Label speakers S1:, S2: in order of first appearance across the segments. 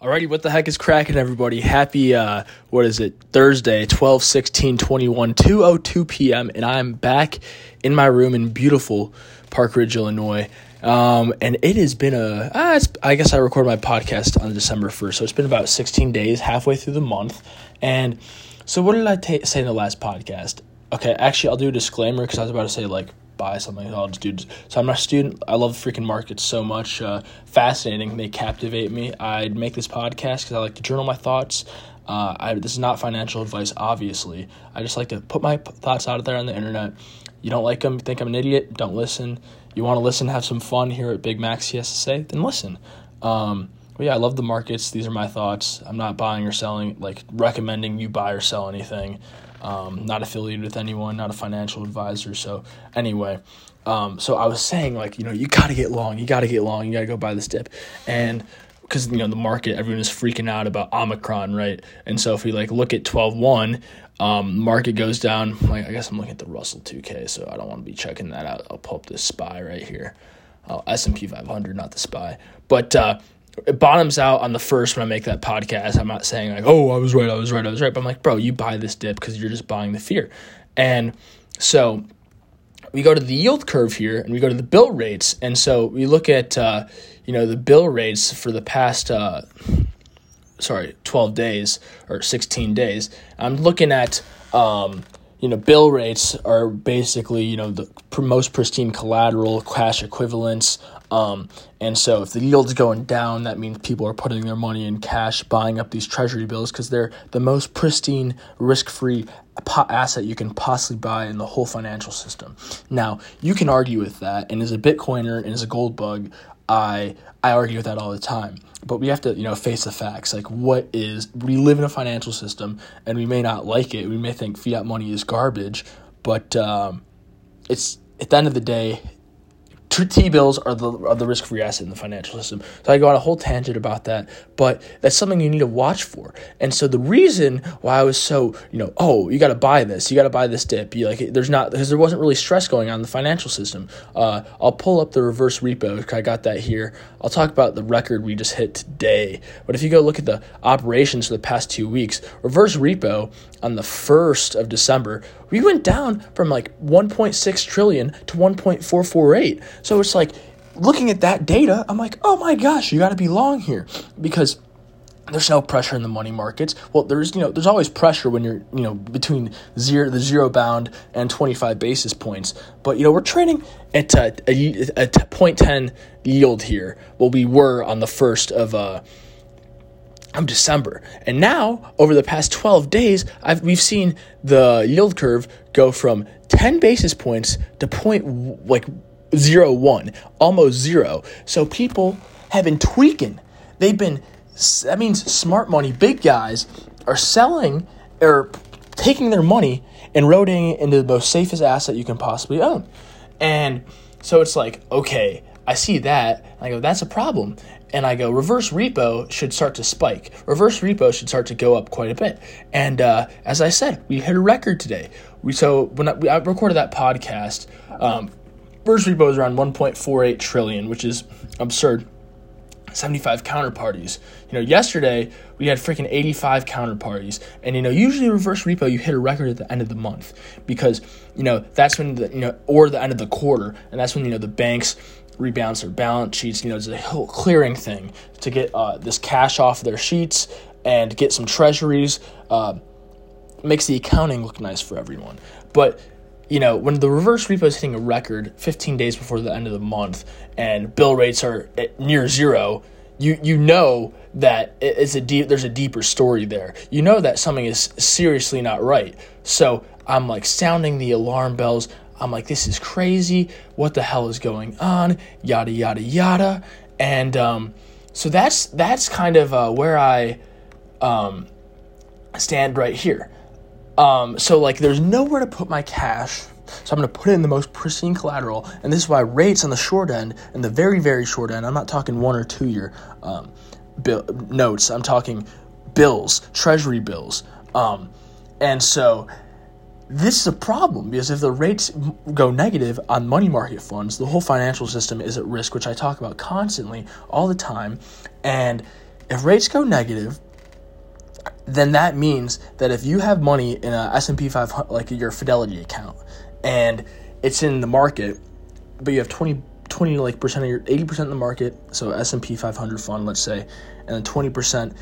S1: Alrighty, what the heck is cracking, everybody? Happy, uh, what is it, Thursday, 12 16 21, 202 p.m., and I'm back in my room in beautiful Park Ridge, Illinois. Um, and it has been a, it's, I guess I recorded my podcast on December 1st, so it's been about 16 days, halfway through the month. And so, what did I ta- say in the last podcast? Okay, actually, I'll do a disclaimer because I was about to say, like, buy something. I'll just do. So I'm a student. I love freaking markets so much. Uh, fascinating. They captivate me. I'd make this podcast because I like to journal my thoughts. Uh, I, this is not financial advice, obviously. I just like to put my p- thoughts out there on the internet. You don't like them, think I'm an idiot, don't listen. You want to listen, have some fun here at Big Mac CSSA, then listen. Um, but yeah, I love the markets. These are my thoughts. I'm not buying or selling, like recommending you buy or sell anything. Um, not affiliated with anyone, not a financial advisor. So anyway, um, so I was saying like you know you got to get long, you got to get long, you got to go buy this dip, and because you know the market, everyone is freaking out about Omicron, right? And so if we like look at 12-1, um, market goes down. Like I guess I'm looking at the Russell 2K, so I don't want to be checking that out. I'll pull up this SPY right here. Oh, S&P 500, not the SPY, but. Uh, it bottoms out on the first when I make that podcast. I'm not saying like, oh, I was right, I was right, I was right. But I'm like, bro, you buy this dip because you're just buying the fear. And so we go to the yield curve here and we go to the bill rates. And so we look at, uh, you know, the bill rates for the past, uh, sorry, 12 days or 16 days. I'm looking at, um, you know, bill rates are basically, you know, the most pristine collateral, cash equivalents. Um, and so if the yield's going down, that means people are putting their money in cash, buying up these treasury bills because they're the most pristine, risk free asset you can possibly buy in the whole financial system. Now, you can argue with that, and as a Bitcoiner and as a gold bug, I I argue with that all the time. But we have to, you know, face the facts. Like, what is we live in a financial system, and we may not like it. We may think fiat money is garbage, but um, it's at the end of the day, T bills are the are the risk free asset in the financial system. So I go on a whole tangent about that, but that's something you need to watch for. And so the reason why I was so you know oh you got to buy this you got to buy this dip you like there's not because there wasn't really stress going on in the financial system. Uh, I'll pull up the reverse repo. I got that here. I'll talk about the record we just hit today. But if you go look at the operations for the past two weeks, reverse repo on the first of December we went down from like 1.6 trillion to 1.448. So it's like looking at that data, I'm like, oh my gosh, you got to be long here because there's no pressure in the money markets. Well, there's you know there's always pressure when you're you know between zero the zero bound and 25 basis points. But you know we're trading at a, a, a 0.10 yield here. Well, we were on the first of uh, of December. And now, over the past 12 days, I've, we've seen the yield curve go from 10 basis points to point like zero one, almost zero. So people have been tweaking. They've been that means smart money, big guys are selling or taking their money and rotating it into the most safest asset you can possibly own. And so it's like, okay, I see that. I go, that's a problem and I go, reverse repo should start to spike. Reverse repo should start to go up quite a bit. And uh, as I said, we hit a record today. We so when I, I recorded that podcast, um, reverse repo is around 1.48 trillion, which is absurd. 75 counterparties. You know, yesterday we had freaking 85 counterparties. And you know, usually reverse repo you hit a record at the end of the month because, you know, that's when the you know or the end of the quarter and that's when you know the banks rebalance their balance sheets. You know, it's a whole clearing thing to get uh, this cash off their sheets and get some treasuries. Uh, makes the accounting look nice for everyone. But you know, when the reverse repo is hitting a record 15 days before the end of the month and bill rates are near zero, you you know that it's a deep there's a deeper story there. You know that something is seriously not right. So I'm like sounding the alarm bells. I'm like, this is crazy. What the hell is going on? Yada yada yada. And um, so that's that's kind of uh, where I um, stand right here. Um, so like, there's nowhere to put my cash. So I'm going to put it in the most pristine collateral, and this is why rates on the short end and the very very short end. I'm not talking one or two year um, bill, notes. I'm talking bills, treasury bills. Um, and so this is a problem because if the rates go negative on money market funds, the whole financial system is at risk, which I talk about constantly all the time. And if rates go negative, then that means that if you have money in a S&P 500 like your Fidelity account and it's in the market but you have 20 20 like percent of your 80% in the market so S&P 500 fund let's say and then 20%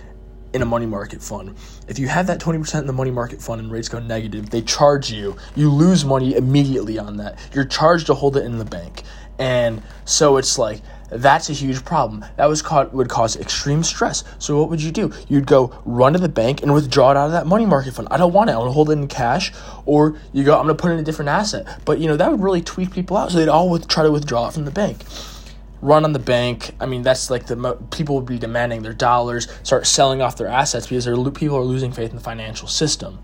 S1: in a money market fund. If you have that 20% in the money market fund and rates go negative, they charge you. You lose money immediately on that. You're charged to hold it in the bank. And so it's like that's a huge problem. That was caught, would cause extreme stress. So what would you do? You'd go run to the bank and withdraw it out of that money market fund. I don't want it. I want to hold it in cash. Or you go, I'm going to put it in a different asset. But you know that would really tweak people out. So they'd all with, try to withdraw it from the bank. Run on the bank. I mean, that's like the mo- people would be demanding their dollars, start selling off their assets because they're, people are losing faith in the financial system.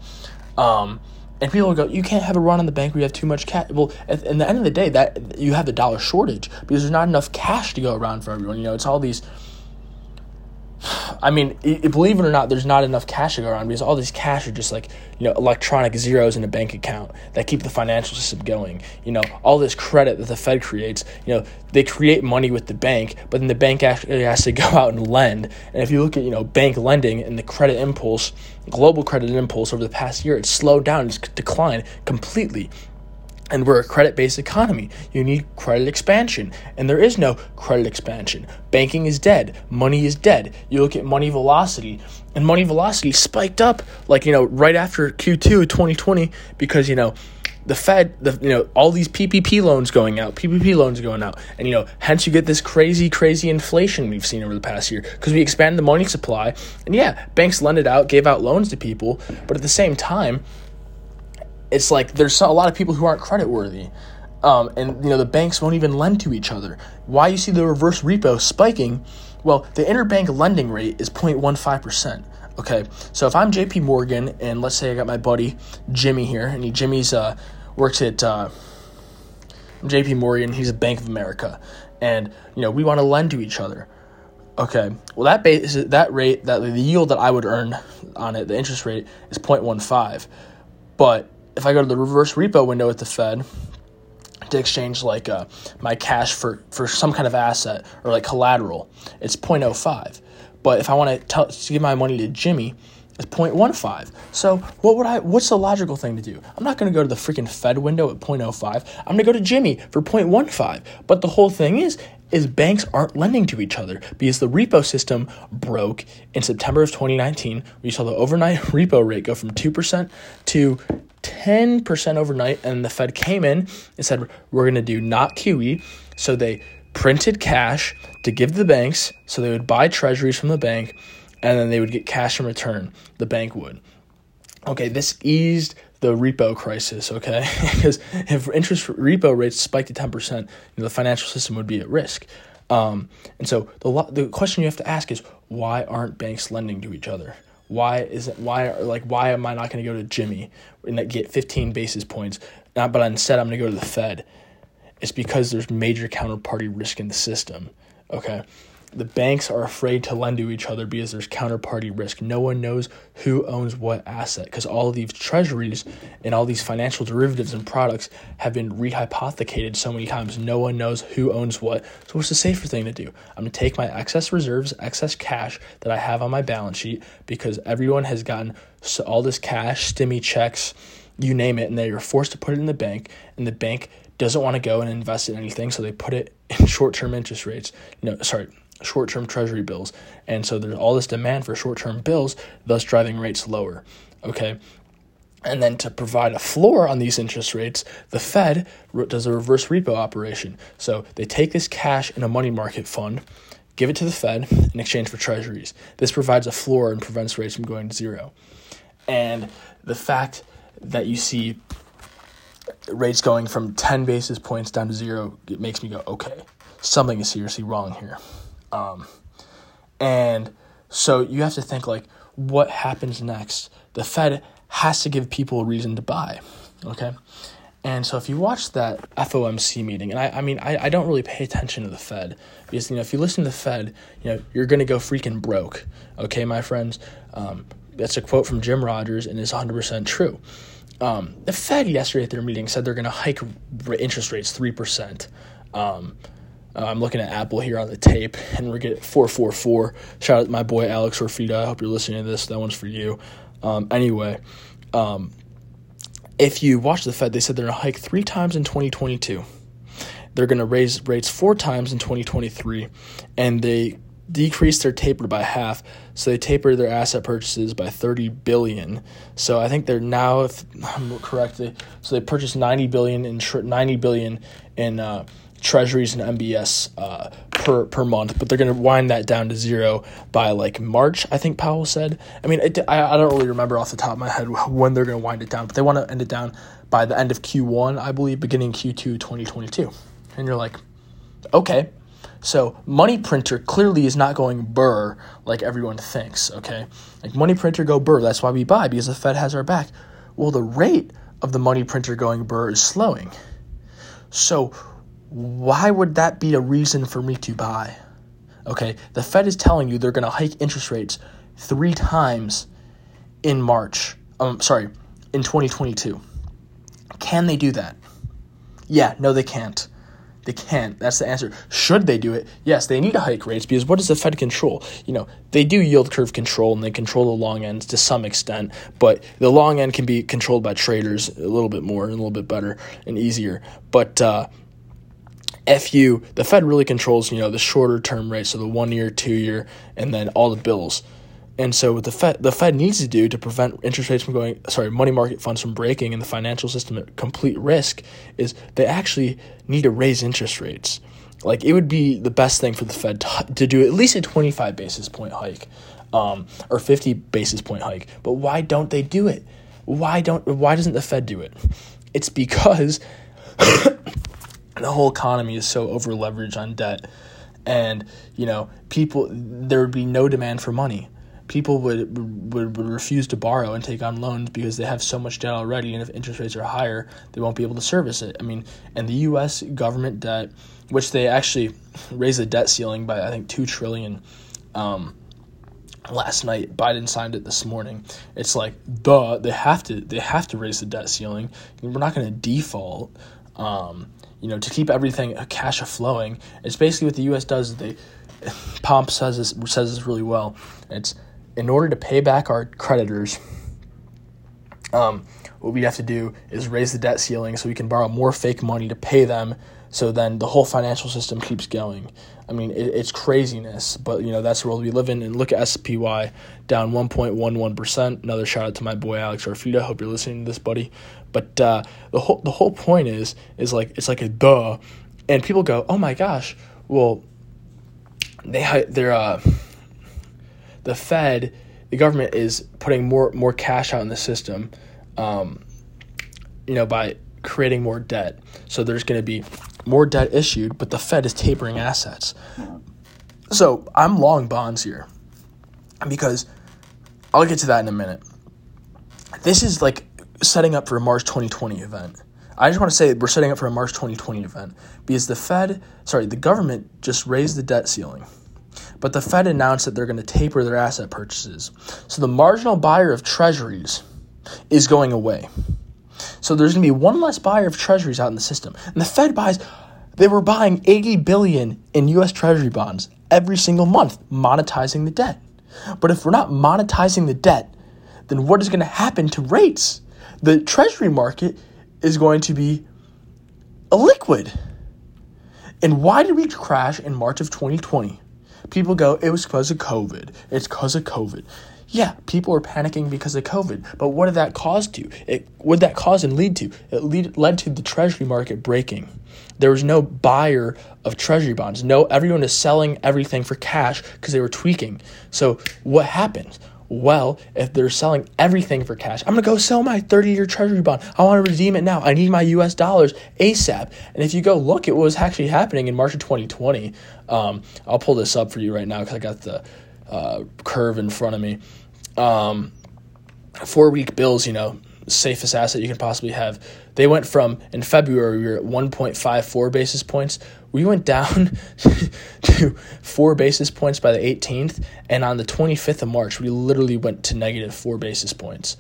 S1: Um, and people will go, you can't have a run on the bank where you have too much cash. Well, at, at the end of the day, that you have the dollar shortage because there's not enough cash to go around for everyone. You know, it's all these I mean, it, believe it or not, there's not enough cash to go around because all these cash are just like you know electronic zeros in a bank account that keep the financial system going. You know, all this credit that the Fed creates. You know, they create money with the bank, but then the bank actually has to go out and lend. And if you look at you know bank lending and the credit impulse, global credit impulse over the past year, it's slowed down, it's declined completely and we're a credit based economy. You need credit expansion. And there is no credit expansion. Banking is dead. Money is dead. You look at money velocity, and money velocity spiked up like, you know, right after Q2 2020 because, you know, the Fed, the you know, all these PPP loans going out, PPP loans going out, and you know, hence you get this crazy, crazy inflation we've seen over the past year because we expanded the money supply, and yeah, banks lent it out, gave out loans to people, but at the same time, it's like there's a lot of people who aren't credit worthy. Um, and you know the banks won't even lend to each other. Why you see the reverse repo spiking? Well, the interbank lending rate is 0.15 percent. Okay, so if I'm J.P. Morgan and let's say I got my buddy Jimmy here, and he, Jimmy's uh, works at uh, J.P. Morgan. He's a Bank of America, and you know we want to lend to each other. Okay, well that base that rate that the yield that I would earn on it, the interest rate is 0.15, but if I go to the reverse repo window at the Fed to exchange like uh, my cash for, for some kind of asset or like collateral, it's 0.05. But if I want to give my money to Jimmy, it's 0.15. So what would I what's the logical thing to do? I'm not going to go to the freaking Fed window at 0.05. I'm going to go to Jimmy for 0.15. But the whole thing is is banks aren't lending to each other because the repo system broke in September of 2019. We saw the overnight repo rate go from 2% to 10% overnight, and the Fed came in and said, We're going to do not QE. So they printed cash to give the banks, so they would buy treasuries from the bank, and then they would get cash in return. The bank would. Okay, this eased the repo crisis, okay? because if interest repo rates spiked to 10%, you know, the financial system would be at risk. Um, and so the, the question you have to ask is why aren't banks lending to each other? Why is it why like why am I not going to go to Jimmy and get 15 basis points? Not, but instead I'm going to go to the Fed. It's because there's major counterparty risk in the system. Okay, the banks are afraid to lend to each other because there's counterparty risk. No one knows who owns what asset because all these treasuries and all these financial derivatives and products have been rehypothecated so many times. No one knows who owns what. So, what's the safer thing to do? I'm going to take my excess reserves, excess cash that I have on my balance sheet because everyone has gotten all this cash, stimmy checks, you name it, and they are forced to put it in the bank, and the bank doesn't want to go and invest in anything, so they put it in short term interest rates. No, sorry, short term treasury bills. And so there's all this demand for short term bills, thus driving rates lower. Okay. And then to provide a floor on these interest rates, the Fed does a reverse repo operation. So they take this cash in a money market fund, give it to the Fed in exchange for treasuries. This provides a floor and prevents rates from going to zero. And the fact that you see rates going from 10 basis points down to zero, it makes me go, okay, something is seriously wrong here. Um, and so you have to think like, what happens next? The Fed has to give people a reason to buy. Okay. And so if you watch that FOMC meeting, and I, I mean, I, I don't really pay attention to the Fed because, you know, if you listen to the Fed, you know, you're going to go freaking broke. Okay, my friends? Um, that's a quote from Jim Rogers and it's 100% true. Um, the Fed yesterday at their meeting said they're going to hike interest rates 3%. Um, Uh, I'm looking at Apple here on the tape, and we're getting 444. Shout out to my boy Alex Orfita. I hope you're listening to this. That one's for you. Um, anyway, um, if you watch the Fed, they said they're going to hike three times in 2022. They're going to raise rates four times in 2023, and they decreased their taper by half. So they tapered their asset purchases by 30 billion. So I think they're now, if I'm correct, so they purchased 90 billion in 90 billion in uh, treasuries and MBS uh, per per month, but they're going to wind that down to zero by like March. I think Powell said. I mean, it, I I don't really remember off the top of my head when they're going to wind it down, but they want to end it down by the end of Q1, I believe, beginning Q2 2022 and you're like, okay. So money printer clearly is not going burr like everyone thinks, okay? Like money printer go burr, that's why we buy because the Fed has our back. Well, the rate of the money printer going burr is slowing. So why would that be a reason for me to buy? Okay, the Fed is telling you they're going to hike interest rates 3 times in March. Um sorry, in 2022. Can they do that? Yeah, no they can't. They can't. That's the answer. Should they do it? Yes, they need to hike rates because what does the Fed control? You know, they do yield curve control and they control the long ends to some extent, but the long end can be controlled by traders a little bit more and a little bit better and easier. But uh, you, the Fed really controls, you know, the shorter term rates, so the one year, two year, and then all the bills. And so what the Fed the Fed needs to do to prevent interest rates from going sorry, money market funds from breaking and the financial system at complete risk is they actually need to raise interest rates. Like it would be the best thing for the Fed to, to do at least a 25 basis point hike um, or 50 basis point hike. But why don't they do it? Why don't why doesn't the Fed do it? It's because the whole economy is so over leveraged on debt and you know people there would be no demand for money people would, would would refuse to borrow and take on loans because they have so much debt already, and if interest rates are higher, they won't be able to service it. I mean, and the U.S. government debt, which they actually raised the debt ceiling by I think two trillion. Um, last night Biden signed it this morning. It's like duh, they have to they have to raise the debt ceiling. We're not going to default. Um, you know, to keep everything cash flowing. It's basically what the U.S. does. They Pomp says this says this really well. It's in order to pay back our creditors, um, what we have to do is raise the debt ceiling so we can borrow more fake money to pay them. So then the whole financial system keeps going. I mean, it, it's craziness, but you know that's the world we live in. And look at SPY down 1.11 percent. Another shout out to my boy Alex Orfita. Hope you're listening to this, buddy. But uh, the whole the whole point is is like it's like a duh, and people go, oh my gosh, well, they they're uh the Fed, the government is putting more more cash out in the system, um, you know, by creating more debt. So there's going to be more debt issued, but the Fed is tapering assets. So I'm long bonds here because I'll get to that in a minute. This is like setting up for a March 2020 event. I just want to say we're setting up for a March 2020 event because the Fed, sorry, the government just raised the debt ceiling but the Fed announced that they're going to taper their asset purchases. So the marginal buyer of treasuries is going away. So there's going to be one less buyer of treasuries out in the system. And the Fed buys they were buying 80 billion in US treasury bonds every single month, monetizing the debt. But if we're not monetizing the debt, then what is going to happen to rates? The treasury market is going to be illiquid. And why did we crash in March of 2020? People go, it was because of COVID. It's because of COVID. Yeah, people are panicking because of COVID, but what did that cause to? It did that cause and lead to? It lead, led to the treasury market breaking. There was no buyer of treasury bonds. No, everyone is selling everything for cash because they were tweaking. So what happened? Well, if they're selling everything for cash, I'm to go sell my 30 year treasury bond. I want to redeem it now. I need my US dollars ASAP. And if you go look at what was actually happening in March of 2020, um, I'll pull this up for you right now because I got the uh, curve in front of me. Um, four week bills, you know, safest asset you can possibly have. They went from in February we were at 1.54 basis points. We went down to four basis points by the 18th, and on the 25th of March we literally went to negative four basis points.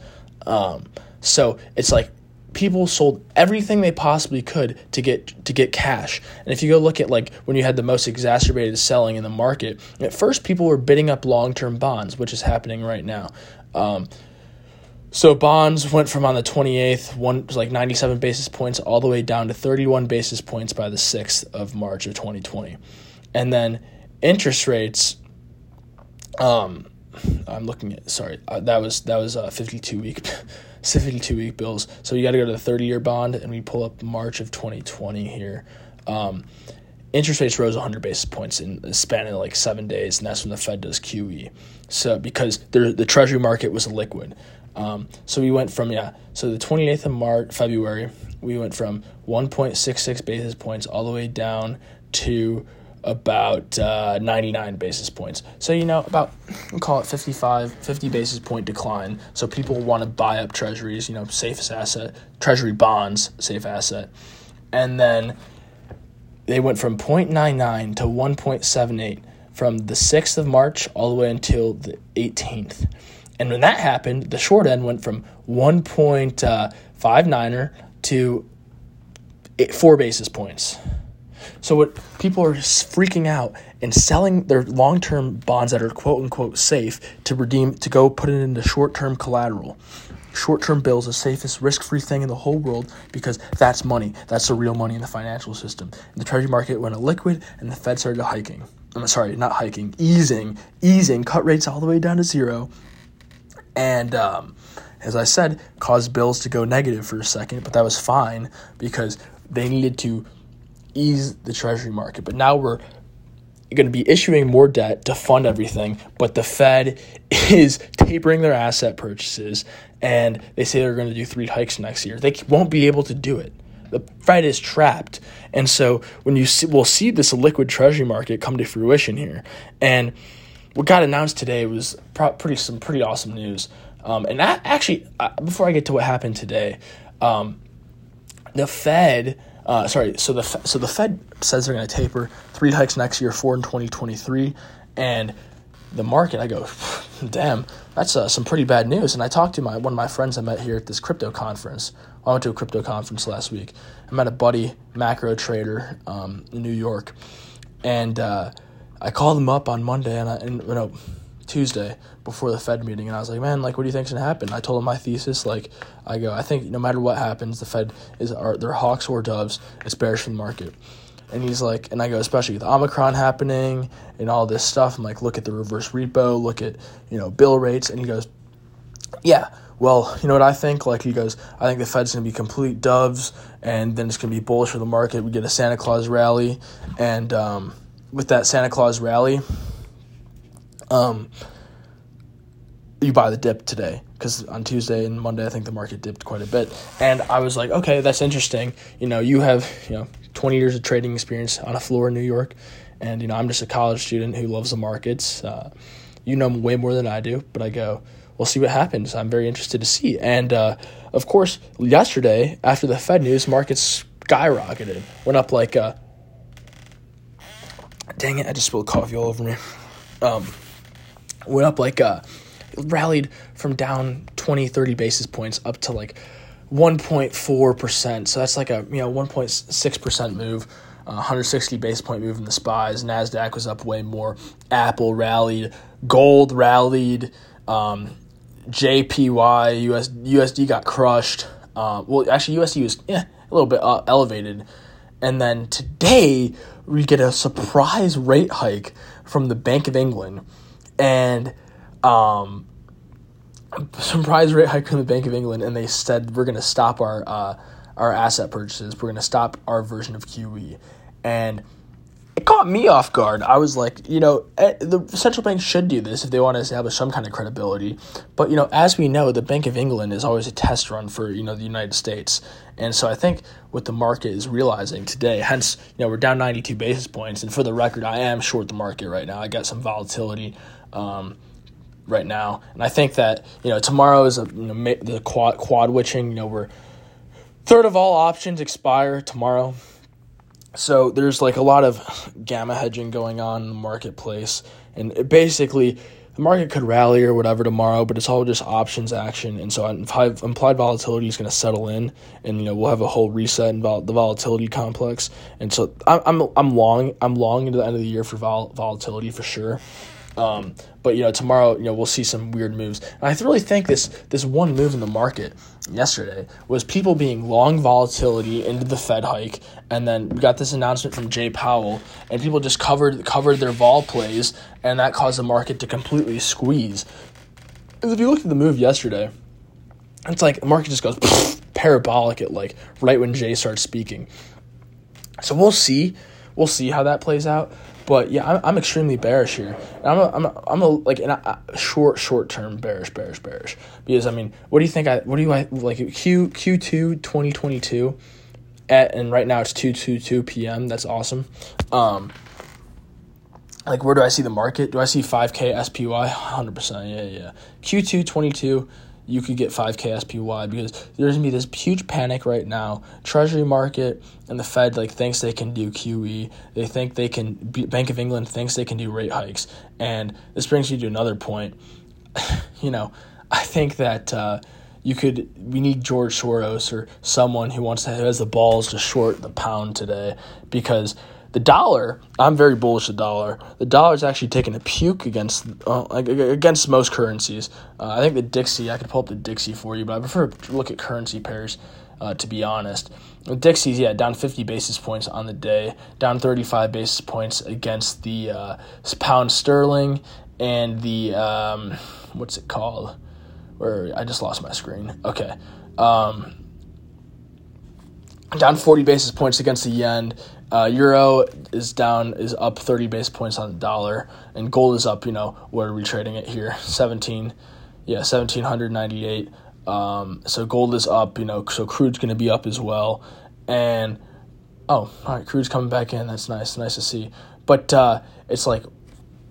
S1: Um, so it's like people sold everything they possibly could to get to get cash. And if you go look at like when you had the most exacerbated selling in the market, at first people were bidding up long-term bonds, which is happening right now. Um, so bonds went from on the 28th, one like 97 basis points all the way down to 31 basis points by the 6th of March of 2020. And then interest rates um I'm looking at sorry, uh, that was that was uh 52 week 52 week bills. So you got to go to the 30 year bond, and we pull up March of 2020 here. Um, interest rates rose 100 basis points in the span of like seven days, and that's when the Fed does QE. So because the the Treasury market was liquid, um, so we went from yeah, so the 28th of March, February, we went from 1.66 basis points all the way down to about uh, 99 basis points. So, you know, about, we'll call it 55, 50 basis point decline. So people want to buy up treasuries, you know, safest asset, treasury bonds, safe asset. And then they went from 0.99 to 1.78 from the 6th of March all the way until the 18th. And when that happened, the short end went from 1.59er to eight, 4 basis points. So what people are freaking out and selling their long-term bonds that are quote unquote safe to redeem to go put it into short-term collateral. Short-term bills, the safest risk-free thing in the whole world because that's money. That's the real money in the financial system. And the treasury market went liquid, and the Fed started hiking. I'm sorry, not hiking, easing, easing, cut rates all the way down to zero, and um, as I said, caused bills to go negative for a second. But that was fine because they needed to ease the treasury market. But now we're going to be issuing more debt to fund everything, but the Fed is tapering their asset purchases and they say they're going to do three hikes next year. They won't be able to do it. The Fed is trapped. And so when you see, we'll see this liquid treasury market come to fruition here. And what got announced today was pretty some pretty awesome news. Um, and that actually, uh, before I get to what happened today, um, the Fed uh, sorry, so the so the Fed says they're going to taper three hikes next year, four in 2023, and the market. I go, damn, that's uh, some pretty bad news. And I talked to my one of my friends I met here at this crypto conference. I went to a crypto conference last week. I met a buddy, macro trader um, in New York, and uh, I called him up on Monday and I and you know Tuesday before the Fed meeting, and I was like, man, like, what do you think's gonna happen? I told him my thesis. Like, I go, I think no matter what happens, the Fed is are they're hawks or doves. It's bearish for the market. And he's like, and I go, especially with Omicron happening and all this stuff. I'm like, look at the reverse repo, look at you know bill rates, and he goes, yeah. Well, you know what I think? Like he goes, I think the Fed's gonna be complete doves, and then it's gonna be bullish for the market. We get a Santa Claus rally, and um, with that Santa Claus rally, um, you buy the dip today because on Tuesday and Monday I think the market dipped quite a bit, and I was like, okay, that's interesting. You know, you have you know 20 years of trading experience on a floor in New York, and you know I'm just a college student who loves the markets. Uh, you know way more than I do, but I go, we'll see what happens. I'm very interested to see, and uh, of course, yesterday after the Fed news, markets skyrocketed, went up like. Uh, dang it! I just spilled coffee all over me. Um, went up like uh rallied from down 20 30 basis points up to like 1.4% so that's like a you know 1.6% move uh, 160 base point move in the spies. Nasdaq was up way more. Apple rallied. Gold rallied. Um, jpy US, usd got crushed. Uh, well actually usd was yeah, a little bit uh, elevated. And then today we get a surprise rate hike from the bank of england and um, surprise rate hike from the Bank of England, and they said we're going to stop our uh, our asset purchases. We're going to stop our version of QE, and it caught me off guard. I was like, you know, eh, the central bank should do this if they want to establish some kind of credibility. But you know, as we know, the Bank of England is always a test run for you know the United States, and so I think what the market is realizing today, hence you know we're down ninety two basis points, and for the record, I am short the market right now. I got some volatility. Um, right now. And I think that you know tomorrow is a, you know, the quad quad witching. You know we're third of all options expire tomorrow, so there's like a lot of gamma hedging going on in the marketplace, and basically the market could rally or whatever tomorrow, but it's all just options action, and so implied, implied volatility is going to settle in, and you know we'll have a whole reset in vol- the volatility complex, and so I'm I'm I'm long I'm long into the end of the year for vol- volatility for sure. Um, but you know, tomorrow, you know, we'll see some weird moves. And I really think this this one move in the market yesterday was people being long volatility into the Fed hike, and then we got this announcement from Jay Powell, and people just covered covered their vol plays, and that caused the market to completely squeeze. And if you look at the move yesterday, it's like the market just goes parabolic at like right when Jay starts speaking. So we'll see, we'll see how that plays out. But yeah, I'm, I'm extremely bearish here. And I'm a, I'm a, I'm a like a, short short term bearish bearish bearish because I mean, what do you think? I what do you like Q Q two twenty twenty two, at and right now it's two two two p.m. That's awesome. Um, like where do I see the market? Do I see five k SPY? Hundred percent. Yeah yeah. Q two twenty two you could get 5k SPY because there's gonna be this huge panic right now. Treasury market and the Fed like thinks they can do QE. They think they can. Bank of England thinks they can do rate hikes, and this brings me to another point. you know, I think that. Uh, you could we need George Soros or someone who wants to who has the balls to short the pound today because the dollar, I'm very bullish the dollar. The dollar is actually taking a puke against uh, against most currencies. Uh, I think the Dixie, I could pull up the Dixie for you, but I prefer to look at currency pairs. Uh, to be honest, the Dixie's yeah down 50 basis points on the day, down 35 basis points against the uh, pound sterling and the um, what's it called? Where I just lost my screen. Okay. Um, down 40 basis points against the yen. Uh, Euro is down, is up 30 basis points on the dollar, and gold is up. You know, what are we trading it here? 17, yeah, 1798. Um, so gold is up. You know, so crude's going to be up as well. And oh, all right, crude's coming back in. That's nice, nice to see. But uh, it's like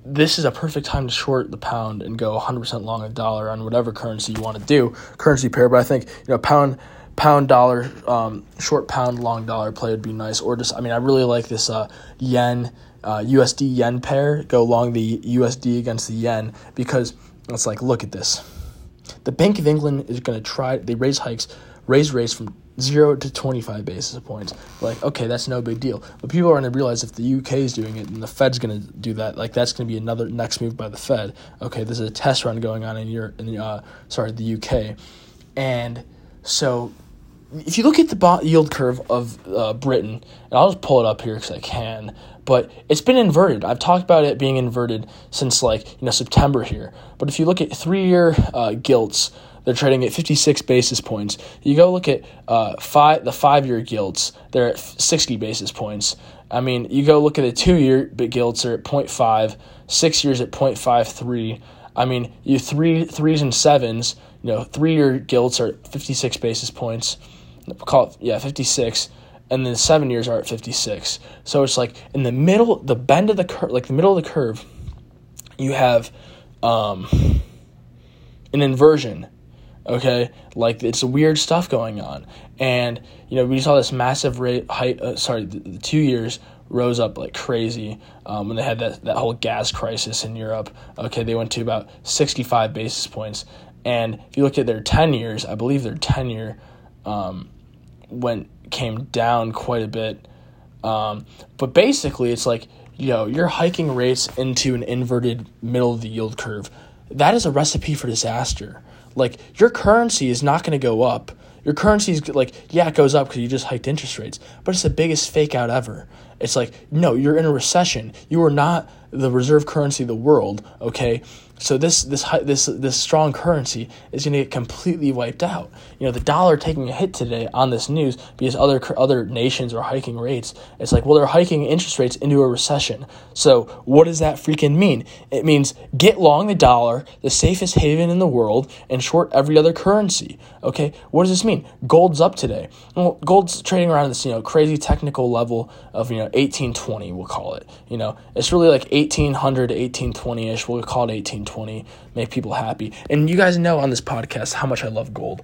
S1: this is a perfect time to short the pound and go 100% long a dollar on whatever currency you want to do, currency pair. But I think you know pound pound dollar, um, short pound, long dollar play would be nice. Or just, I mean, I really like this uh, yen, uh, USD yen pair. Go long the USD against the yen because it's like, look at this. The Bank of England is going to try, they raise hikes, raise rates from 0 to 25 basis points. Like, okay, that's no big deal. But people are going to realize if the UK is doing it and the Fed's going to do that, like, that's going to be another next move by the Fed. Okay, this is a test run going on in Europe, in the, uh, sorry, the UK. And so if you look at the yield curve of uh, Britain, and I'll just pull it up here because I can, but it's been inverted. I've talked about it being inverted since like you know September here. But if you look at three-year uh, gilts, they're trading at 56 basis points. You go look at uh, five the five-year gilts, they're at 60 basis points. I mean, you go look at the two-year gilts, they're at 0.5, six years at 0.53. I mean, you three threes and sevens, you know, three-year gilts are 56 basis points call it yeah 56 and then seven years are at 56 so it's like in the middle the bend of the curve like the middle of the curve you have um, an inversion okay? Like it's weird stuff going on. And you know we saw this massive rate height uh, sorry the, the, two years rose up like crazy um, when they had that, that whole gas crisis in europe okay? They went to about 65 basis points. And if you look at their 10 years i believe their 10 year um, went came down quite a bit. Um, but basically, it's like you know you're hiking rates into an inverted middle of the yield curve. That is a recipe for disaster. Like your currency is not going to go up. Your currency is like yeah, it goes up because you just hiked interest rates, but it's the biggest fake out ever. It's like no, you're in a recession. You are not the reserve currency of the world. Okay, so this this this this strong currency is going to get completely wiped out. You know, the dollar taking a hit today on this news because other other nations are hiking rates. It's like, well, they're hiking interest rates into a recession. So what does that freaking mean? It means get long the dollar, the safest haven in the world, and short every other currency. Okay, what does this mean? Gold's up today. Well, gold's trading around this you know crazy technical level of you know eighteen twenty. We'll call it. You know, it's really like eighteen hundred eighteen twenty ish. We'll call it eighteen 20, make people happy. And you guys know on this podcast how much I love gold.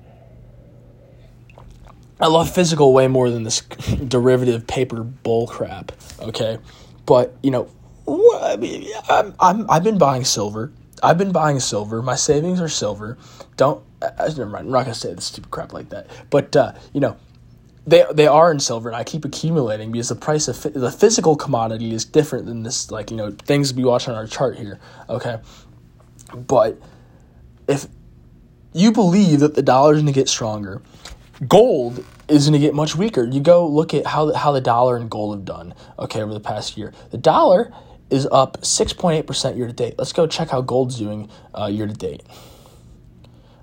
S1: I love physical way more than this derivative paper bull crap, okay? But, you know, I mean, I'm, I'm, I've been buying silver. I've been buying silver. My savings are silver. Don't. Uh, never mind. I'm not gonna say this stupid crap like that. But uh, you know, they they are in silver, and I keep accumulating because the price of the physical commodity is different than this. Like you know, things we watch on our chart here. Okay, but if you believe that the dollar is going to get stronger, gold is going to get much weaker. You go look at how how the dollar and gold have done. Okay, over the past year, the dollar is up 6.8% year to date. Let's go check how gold's doing uh, year to date.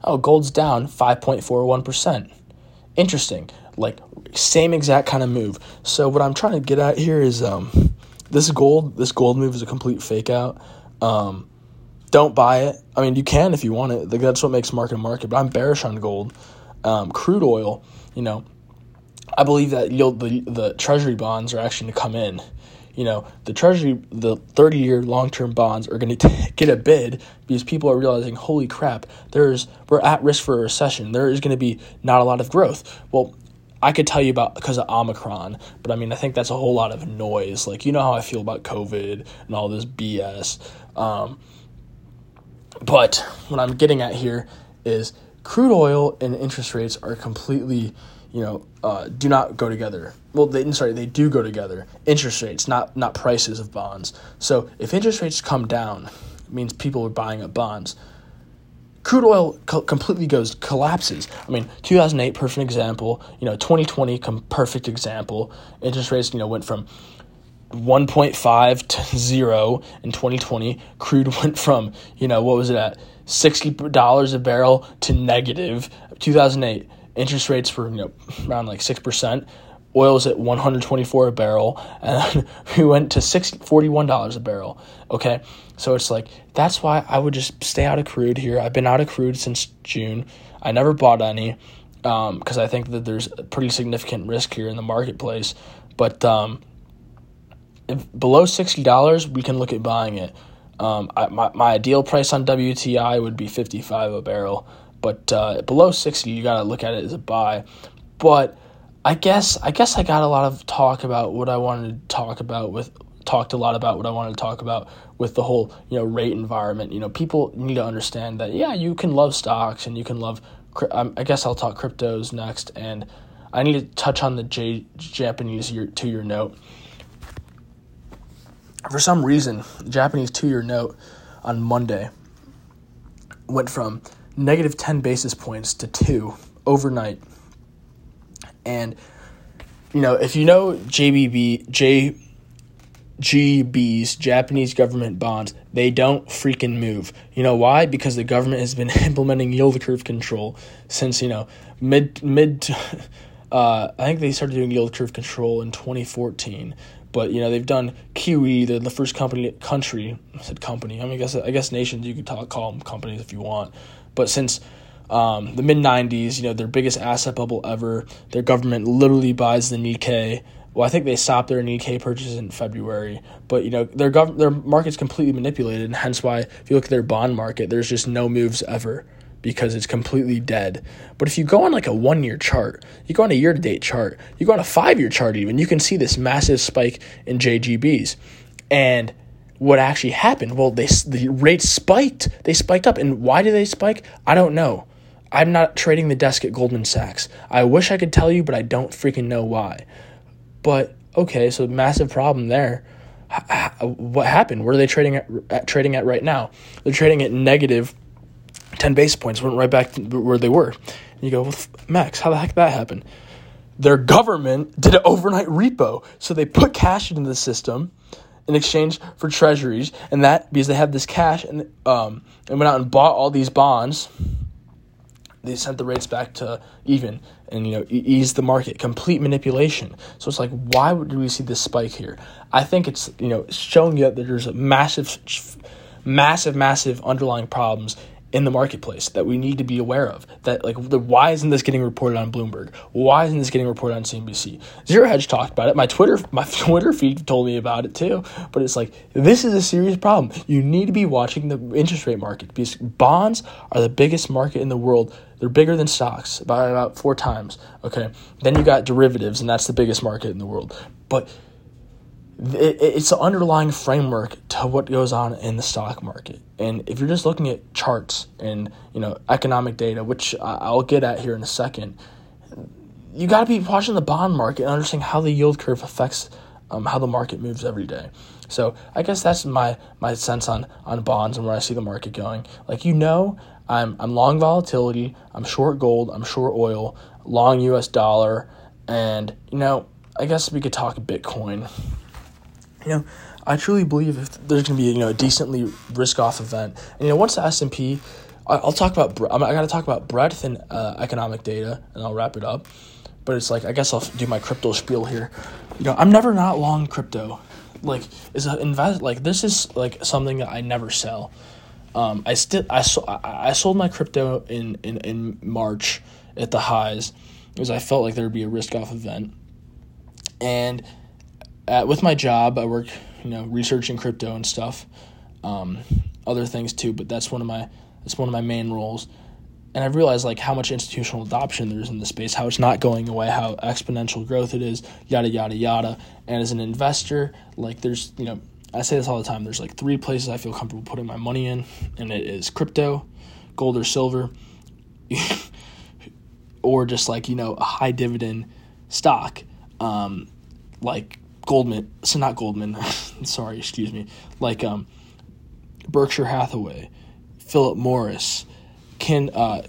S1: Oh, gold's down 5.41%. Interesting. Like, same exact kind of move. So, what I'm trying to get at here is um, this gold, this gold move is a complete fake out. Um, don't buy it. I mean, you can if you want it. Like, That's what makes market market. But I'm bearish on gold. Um, crude oil, you know, I believe that the the treasury bonds are actually going to come in you know, the Treasury, the 30 year long term bonds are going to get a bid because people are realizing, holy crap, there's we're at risk for a recession. There is going to be not a lot of growth. Well, I could tell you about because of Omicron, but I mean, I think that's a whole lot of noise. Like, you know how I feel about COVID and all this BS. Um, but what I'm getting at here is crude oil and interest rates are completely you know, uh, do not go together. Well, they sorry, they do go together. Interest rates, not not prices of bonds. So if interest rates come down, it means people are buying up bonds. Crude oil co- completely goes collapses. I mean, 2008 perfect example. You know, 2020 com- perfect example. Interest rates, you know, went from 1.5 to zero in 2020. Crude went from you know what was it at sixty dollars a barrel to 2008 interest rates were you know around like six percent. Oil was at 124 a barrel, and we went to six forty-one dollars a barrel. Okay, so it's like that's why I would just stay out of crude here. I've been out of crude since June. I never bought any because um, I think that there's a pretty significant risk here in the marketplace. But um, if below sixty dollars, we can look at buying it. Um, I, my my ideal price on WTI would be fifty five a barrel. But uh, below 60, you got to look at it as a buy. But I guess I guess I got a lot of talk about what I wanted to talk about with talked a lot about what I wanted to talk about with the whole you know rate environment. You know, people need to understand that yeah, you can love stocks and you can love. Um, I guess I'll talk cryptos next, and I need to touch on the J- Japanese year, two-year note. For some reason, the Japanese two-year note on Monday went from negative 10 basis points to 2 overnight. And, you know, if you know JBB, JGBs, Japanese government bonds, they don't freaking move. You know why? Because the government has been implementing yield curve control since, you know, mid, mid, uh, I think they started doing yield curve control in 2014 but you know they've done QE. They're the first company country. I said company. I mean, I guess I guess nations. You could talk, call them companies if you want. But since um, the mid 90s, you know, their biggest asset bubble ever, their government literally buys the Nikkei. Well, I think they stopped their Nikkei purchase in February, but you know their gov- their market's completely manipulated, and hence why if you look at their bond market, there's just no moves ever because it's completely dead. But if you go on like a one year chart, you go on a year to date chart, you go on a five year chart even, you can see this massive spike in JGBs, and what actually happened. Well, they the rates spiked. They spiked up, and why did they spike? I don't know. I'm not trading the desk at Goldman Sachs. I wish I could tell you, but I don't freaking know why. But okay, so massive problem there. what happened? Where are they trading at, at, trading at right now? They're trading at negative ten basis points. Went right back to where they were. And you go, well, Max, how the heck that happen? Their government did an overnight repo, so they put cash into the system in exchange for treasuries, and that because they had this cash and um, and went out and bought all these bonds. They sent the rates back to even, and you know ease the market. Complete manipulation. So it's like, why do we see this spike here? I think it's you know showing you that there's a massive, massive, massive underlying problems in the marketplace that we need to be aware of. That like why isn't this getting reported on Bloomberg? Why isn't this getting reported on CNBC? Zero Hedge talked about it. My Twitter my Twitter feed told me about it too. But it's like this is a serious problem. You need to be watching the interest rate market because bonds are the biggest market in the world. They're bigger than stocks by about four times. Okay, then you got derivatives, and that's the biggest market in the world. But it's the underlying framework to what goes on in the stock market. And if you're just looking at charts and you know economic data, which I'll get at here in a second, you got to be watching the bond market and understanding how the yield curve affects um, how the market moves every day. So I guess that's my my sense on on bonds and where I see the market going. Like you know, I'm I'm long volatility, I'm short gold, I'm short oil, long U.S. dollar, and you know I guess we could talk Bitcoin. You know, I truly believe if there's going to be you know a decently risk off event, and you know once the S and P, I'll talk about I got to talk about breadth and uh, economic data, and I'll wrap it up. But it's like I guess I'll do my crypto spiel here. You know, I'm never not long crypto. Like is a invest like this is like something that I never sell. Um, I still I, I sold my crypto in, in, in March at the highs because I felt like there would be a risk off event. And at, with my job, I work you know researching crypto and stuff, um, other things too. But that's one of my that's one of my main roles and I've realized like how much institutional adoption there is in the space, how it's not going away, how exponential growth it is, yada yada yada. And as an investor, like there's you know I say this all the time. There's like three places I feel comfortable putting my money in, and it is crypto, gold or silver, or just like you know a high dividend stock, um, like Goldman. So not Goldman. sorry, excuse me. Like um, Berkshire Hathaway, Philip Morris can uh,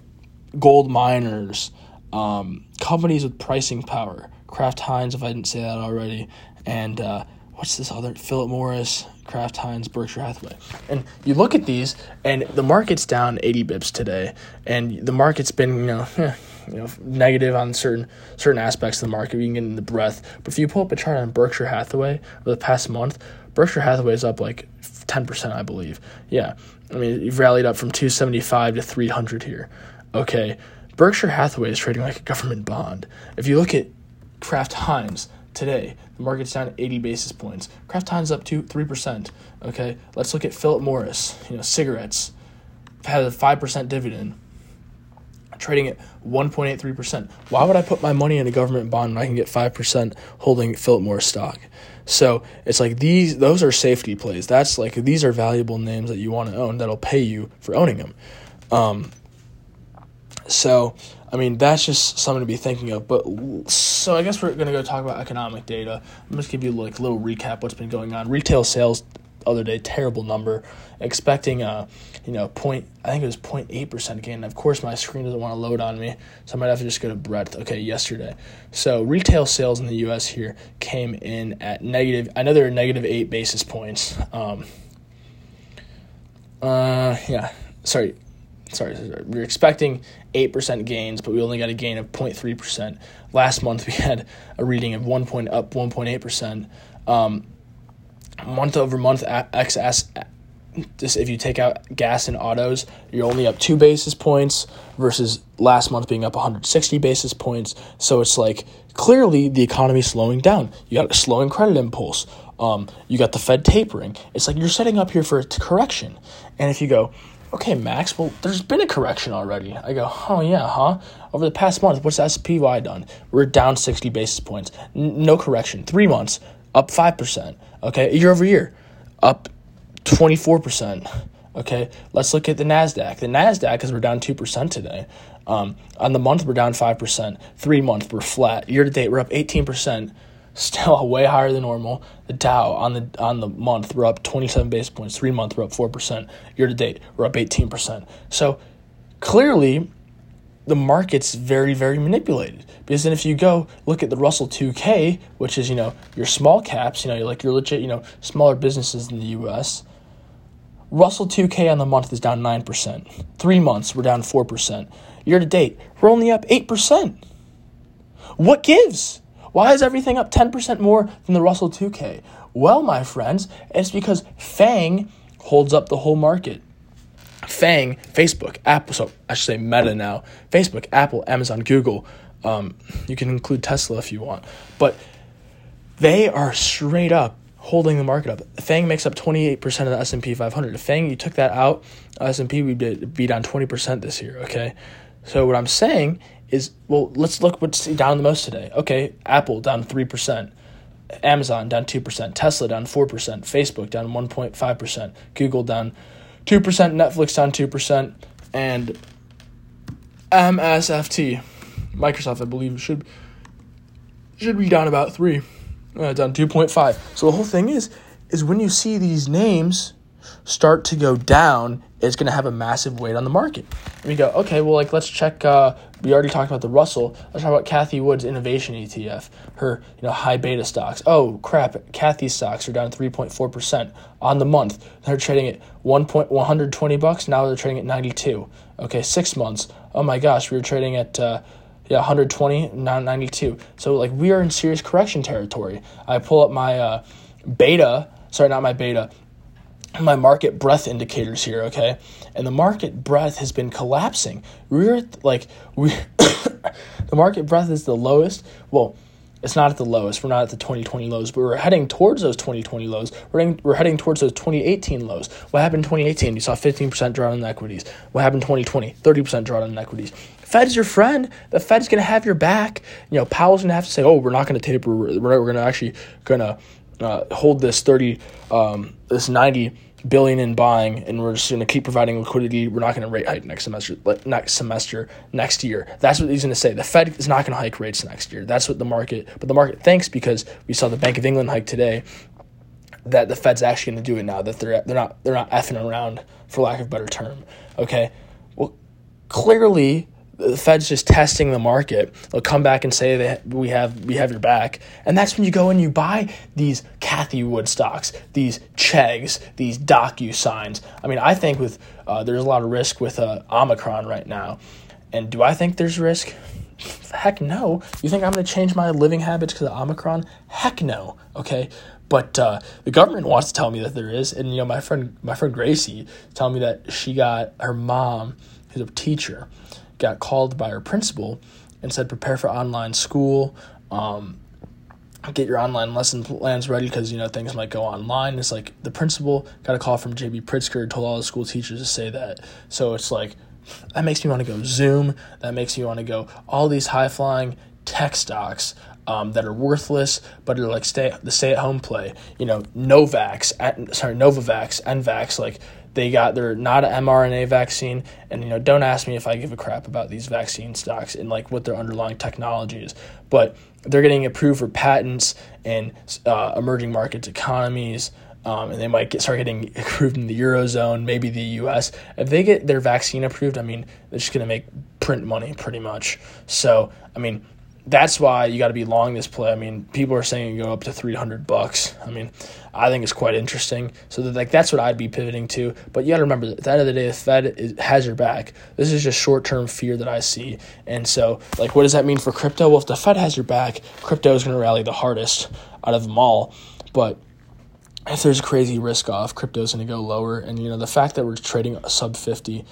S1: gold miners, um, companies with pricing power, Kraft Heinz, if I didn't say that already, and uh, what's this other? Philip Morris, Kraft Heinz, Berkshire Hathaway. And you look at these, and the market's down 80 bips today, and the market's been, you know, you know, negative on certain certain aspects of the market. We can get in the breadth, but if you pull up a chart on Berkshire Hathaway over the past month, Berkshire Hathaway is up like 10%, I believe. Yeah. I mean, you've rallied up from 275 to 300 here. Okay. Berkshire Hathaway is trading like a government bond. If you look at Kraft Heinz today, the market's down 80 basis points. Kraft Heinz up to 3%. Okay. Let's look at Philip Morris, you know, cigarettes, had a 5% dividend trading at 1.83%. Why would I put my money in a government bond when I can get 5% holding Philip Morris stock? So it's like these those are safety plays. That's like these are valuable names that you want to own that'll pay you for owning them. Um, so I mean that's just something to be thinking of. But so I guess we're gonna go talk about economic data. I'm just give you like a little recap what's been going on. Retail sales other day, terrible number. Expecting a, you know, point I think it was 0.8 percent gain. Of course, my screen doesn't want to load on me, so I might have to just go to breadth. Okay, yesterday. So retail sales in the U.S. here came in at negative. Are negative eight basis points. Um, uh, yeah, sorry, sorry, sorry. we are expecting 8% gains, but we only got a gain of 0.3%. Last month we had a reading of 1 point up 1.8%. Um, month over month XS just if you take out gas and autos, you're only up two basis points versus last month being up 160 basis points. So it's like clearly the economy slowing down. You got a slowing credit impulse. Um, you got the Fed tapering. It's like you're setting up here for a correction. And if you go, okay, Max, well, there's been a correction already. I go, oh yeah, huh? Over the past month, what's SPY done? We're down 60 basis points. N- no correction. Three months, up 5%. Okay, year over year, up 24%. Okay, let's look at the NASDAQ. The NASDAQ, because we're down 2% today. Um, on the month, we're down 5%. Three months, we're flat. Year to date, we're up 18%. Still way higher than normal. The Dow on the on the month, we're up 27 basis points. Three month, we're up 4%. Year to date, we're up 18%. So clearly, the market's very, very manipulated. Because then if you go look at the Russell 2K, which is, you know, your small caps, you know, like your legit, you know, smaller businesses in the US, Russell 2K on the month is down 9%. Three months, we're down 4%. Year to date, we're only up 8%. What gives? Why is everything up 10% more than the Russell 2K? Well, my friends, it's because FANG holds up the whole market. FANG, Facebook, Apple, so I should say Meta now, Facebook, Apple, Amazon, Google. Um, you can include Tesla if you want, but they are straight up holding the market up. FANG makes up 28% of the S&P 500. If FANG, you took that out, S&P would be down 20% this year, okay? So what I'm saying is, well, let's look what's down the most today. Okay, Apple down 3%. Amazon down 2%, Tesla down 4%, Facebook down 1.5%, Google down 2%, Netflix down 2%, and MSFT, Microsoft, I believe, should should be down about 3, uh, down 2.5. So the whole thing is is when you see these names start to go down, it's going to have a massive weight on the market. And we go, okay, well, like let's check. Uh, we already talked about the Russell. Let's talk about Cathie Wood's innovation ETF, her you know high beta stocks. Oh crap, Cathie's stocks are down three point four percent on the month. They're trading at one point one hundred twenty bucks. Now they're trading at ninety two. Okay, six months. Oh my gosh, we were trading at. Uh, yeah, 120, now 92. So, like, we are in serious correction territory. I pull up my uh, beta, sorry, not my beta, my market breadth indicators here, okay? And the market breadth has been collapsing. We're at, like we the market breadth is the lowest. Well, it's not at the lowest. We're not at the 2020 lows, but we're heading towards those 2020 lows. We're heading, we're heading towards those 2018 lows. What happened in 2018? You saw 15% drawdown in equities. What happened in 2020? 30% drawdown in equities. Fed's your friend. The Fed's going to have your back. You know, Powell's going to have to say, "Oh, we're not going to taper. We're, we're going to actually going to uh, hold this 30, um, this 90 billion in buying, and we're just going to keep providing liquidity. We're not going to rate hike next semester, next semester, next year. That's what he's going to say. The Fed is not going to hike rates next year. That's what the market, but the market thinks because we saw the Bank of England hike today that the Fed's actually going to do it now. That they're they're not they're not effing around for lack of a better term. Okay, well clearly the Fed's just testing the market. They'll come back and say that we have we have your back, and that's when you go and you buy these Cathie Wood stocks, these Cheggs, these DocuSigns. I mean, I think with uh, there's a lot of risk with uh, Omicron right now, and do I think there's risk? Heck no. You think I'm going to change my living habits because of Omicron? Heck no. Okay, but uh, the government wants to tell me that there is, and you know my friend my friend Gracie telling me that she got her mom, who's a teacher got called by her principal and said, prepare for online school. Um, get your online lesson plans ready because you know things might go online. It's like the principal got a call from JB Pritzker, told all the school teachers to say that. So it's like that makes me want to go Zoom. That makes me want to go all these high flying tech stocks um, that are worthless, but are like stay the stay at home play. You know, Novax, at, sorry, Novavax, Vax, like they got they're not an mRNA vaccine, and you know don't ask me if I give a crap about these vaccine stocks and like what their underlying technology is, but they're getting approved for patents in uh, emerging markets economies. Um, and they might get start getting approved in the eurozone, maybe the U.S. If they get their vaccine approved, I mean, they're just going to make print money pretty much. So, I mean, that's why you got to be long this play. I mean, people are saying you go up to 300 bucks. I mean, I think it's quite interesting. So that, like that's what I'd be pivoting to. But you got to remember at the end of the day, the Fed is, has your back. This is just short term fear that I see. And so, like, what does that mean for crypto? Well, if the Fed has your back, crypto is going to rally the hardest out of them all. But if there's a crazy risk off, crypto is going to go lower. And you know, the fact that we're trading sub 50,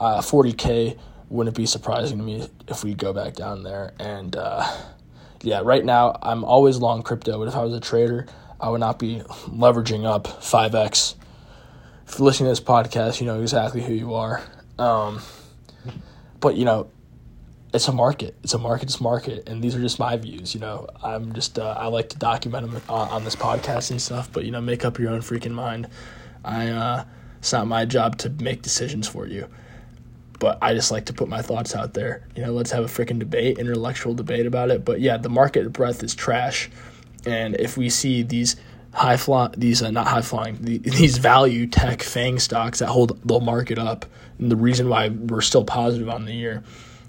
S1: uh, 40k wouldn't be surprising to me if we go back down there. And uh, yeah, right now I'm always long crypto, but if I was a trader, I would not be leveraging up 5x. If you're listening to this podcast, you know exactly who you are. Um, but you know, it's a market. It's a market's market, and these are just my views. You know, I'm just uh, I like to document them on, on, this podcast and stuff. But you know, make up your own freaking mind. I uh, it's not my job to make decisions for you but I just like to put my thoughts out there. You know, let's have a freaking debate, intellectual debate about it. But yeah, the market breadth is trash, and if we see these high fly, these uh, not high flying, the, these value tech FANG stocks that hold the market up, and the reason why we're still positive on the year.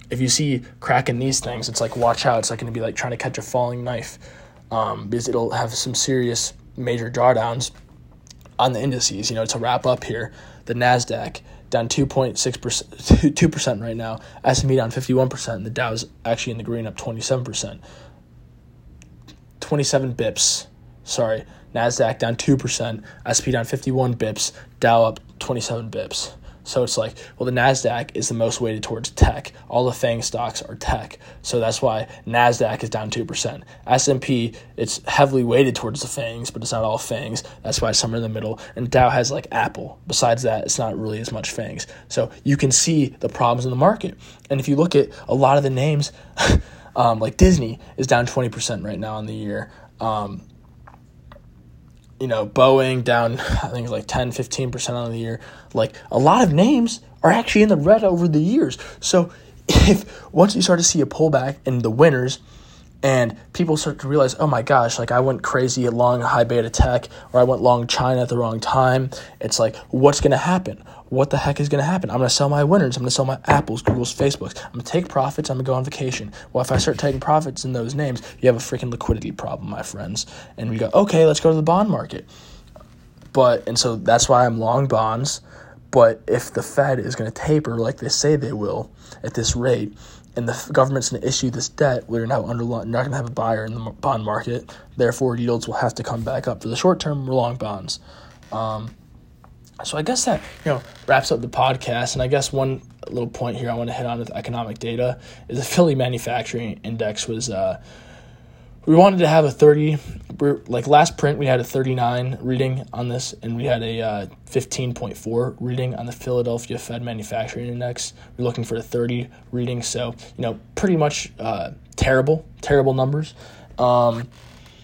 S1: If you see cracking these things, it's like watch out. It's like going to be like trying to catch a falling knife, um, because it'll have some serious major drawdowns on the indices. You know, to wrap up here, the Nasdaq down 2.6%, 2% right now. S&P down 51%, and the Dow's actually in the green up 27%. 27 bips. Sorry. Nasdaq down 2%, SP down 51 bips, Dow up 27 bips. So it's like, well, the Nasdaq is the most weighted towards tech. All the FANG stocks are tech, so that's why Nasdaq is down two percent. S and P, it's heavily weighted towards the FANGs, but it's not all FANGs. That's why it's somewhere in the middle. And Dow has like Apple. Besides that, it's not really as much FANGs. So you can see the problems in the market. And if you look at a lot of the names, um, like Disney is down twenty percent right now in the year. Um, you know, Boeing down, I think like 10, 15% on the year. Like a lot of names are actually in the red over the years. So if once you start to see a pullback in the winners, and people start to realize, oh my gosh, like I went crazy at long high beta tech, or I went long China at the wrong time. It's like, what's going to happen? What the heck is going to happen? I'm going to sell my winners. I'm going to sell my Apples, Googles, Facebooks. I'm going to take profits. I'm going to go on vacation. Well, if I start taking profits in those names, you have a freaking liquidity problem, my friends. And we go, okay, let's go to the bond market. But, and so that's why I'm long bonds. But if the Fed is going to taper like they say they will at this rate, and the government's going to issue this debt, we're now under not going to have a buyer in the bond market. Therefore, yields will have to come back up for the short term. We're long bonds. Um, so I guess that you know wraps up the podcast. And I guess one little point here I want to hit on with economic data is the Philly manufacturing index was. Uh, we wanted to have a 30 like last print we had a 39 reading on this and we had a uh, 15.4 reading on the philadelphia fed manufacturing index. We're looking for a 30 reading so you know pretty much uh, terrible terrible numbers. Um,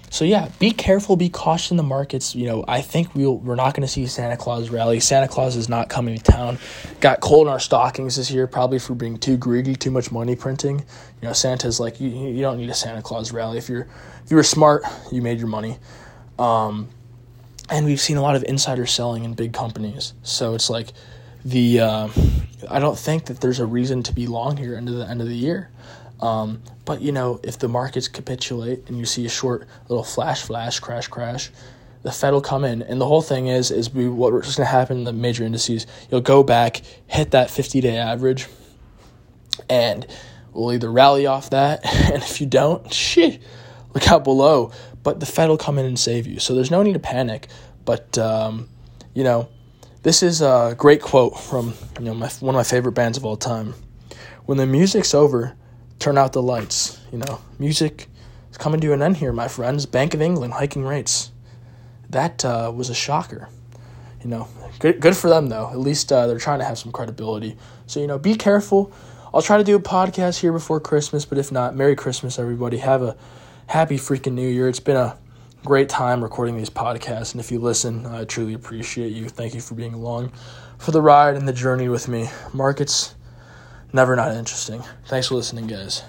S1: so yeah, be careful, be cautious in the markets. You know, I think we'll we're not going to see Santa Claus rally. Santa Claus is not coming to town. Got cold in our stockings this year, probably for being too greedy, too much money printing. You know, Santa's like you. You don't need a Santa Claus rally. If you're if you were smart, you made your money. Um, and we've seen a lot of insider selling in big companies. So it's like the uh, I don't think that there's a reason to be long here into the end of the year. Um, but you know, if the markets capitulate and you see a short little flash, flash, crash, crash, the Fed will come in, and the whole thing is is we, what's going to happen in the major indices. You'll go back, hit that fifty day average, and we'll either rally off that, and if you don't, shit, look out below. But the Fed will come in and save you, so there's no need to panic. But um, you know, this is a great quote from you know my, one of my favorite bands of all time. When the music's over, turn out the lights. You know, music is coming to an end here, my friends. Bank of England hiking rates. That uh, was a shocker. You know, good good for them though. At least uh, they're trying to have some credibility. So you know, be careful. I'll try to do a podcast here before Christmas, but if not, Merry Christmas, everybody. Have a happy freaking New Year. It's been a great time recording these podcasts, and if you listen, I truly appreciate you. Thank you for being along for the ride and the journey with me. Markets never not interesting. Thanks for listening, guys.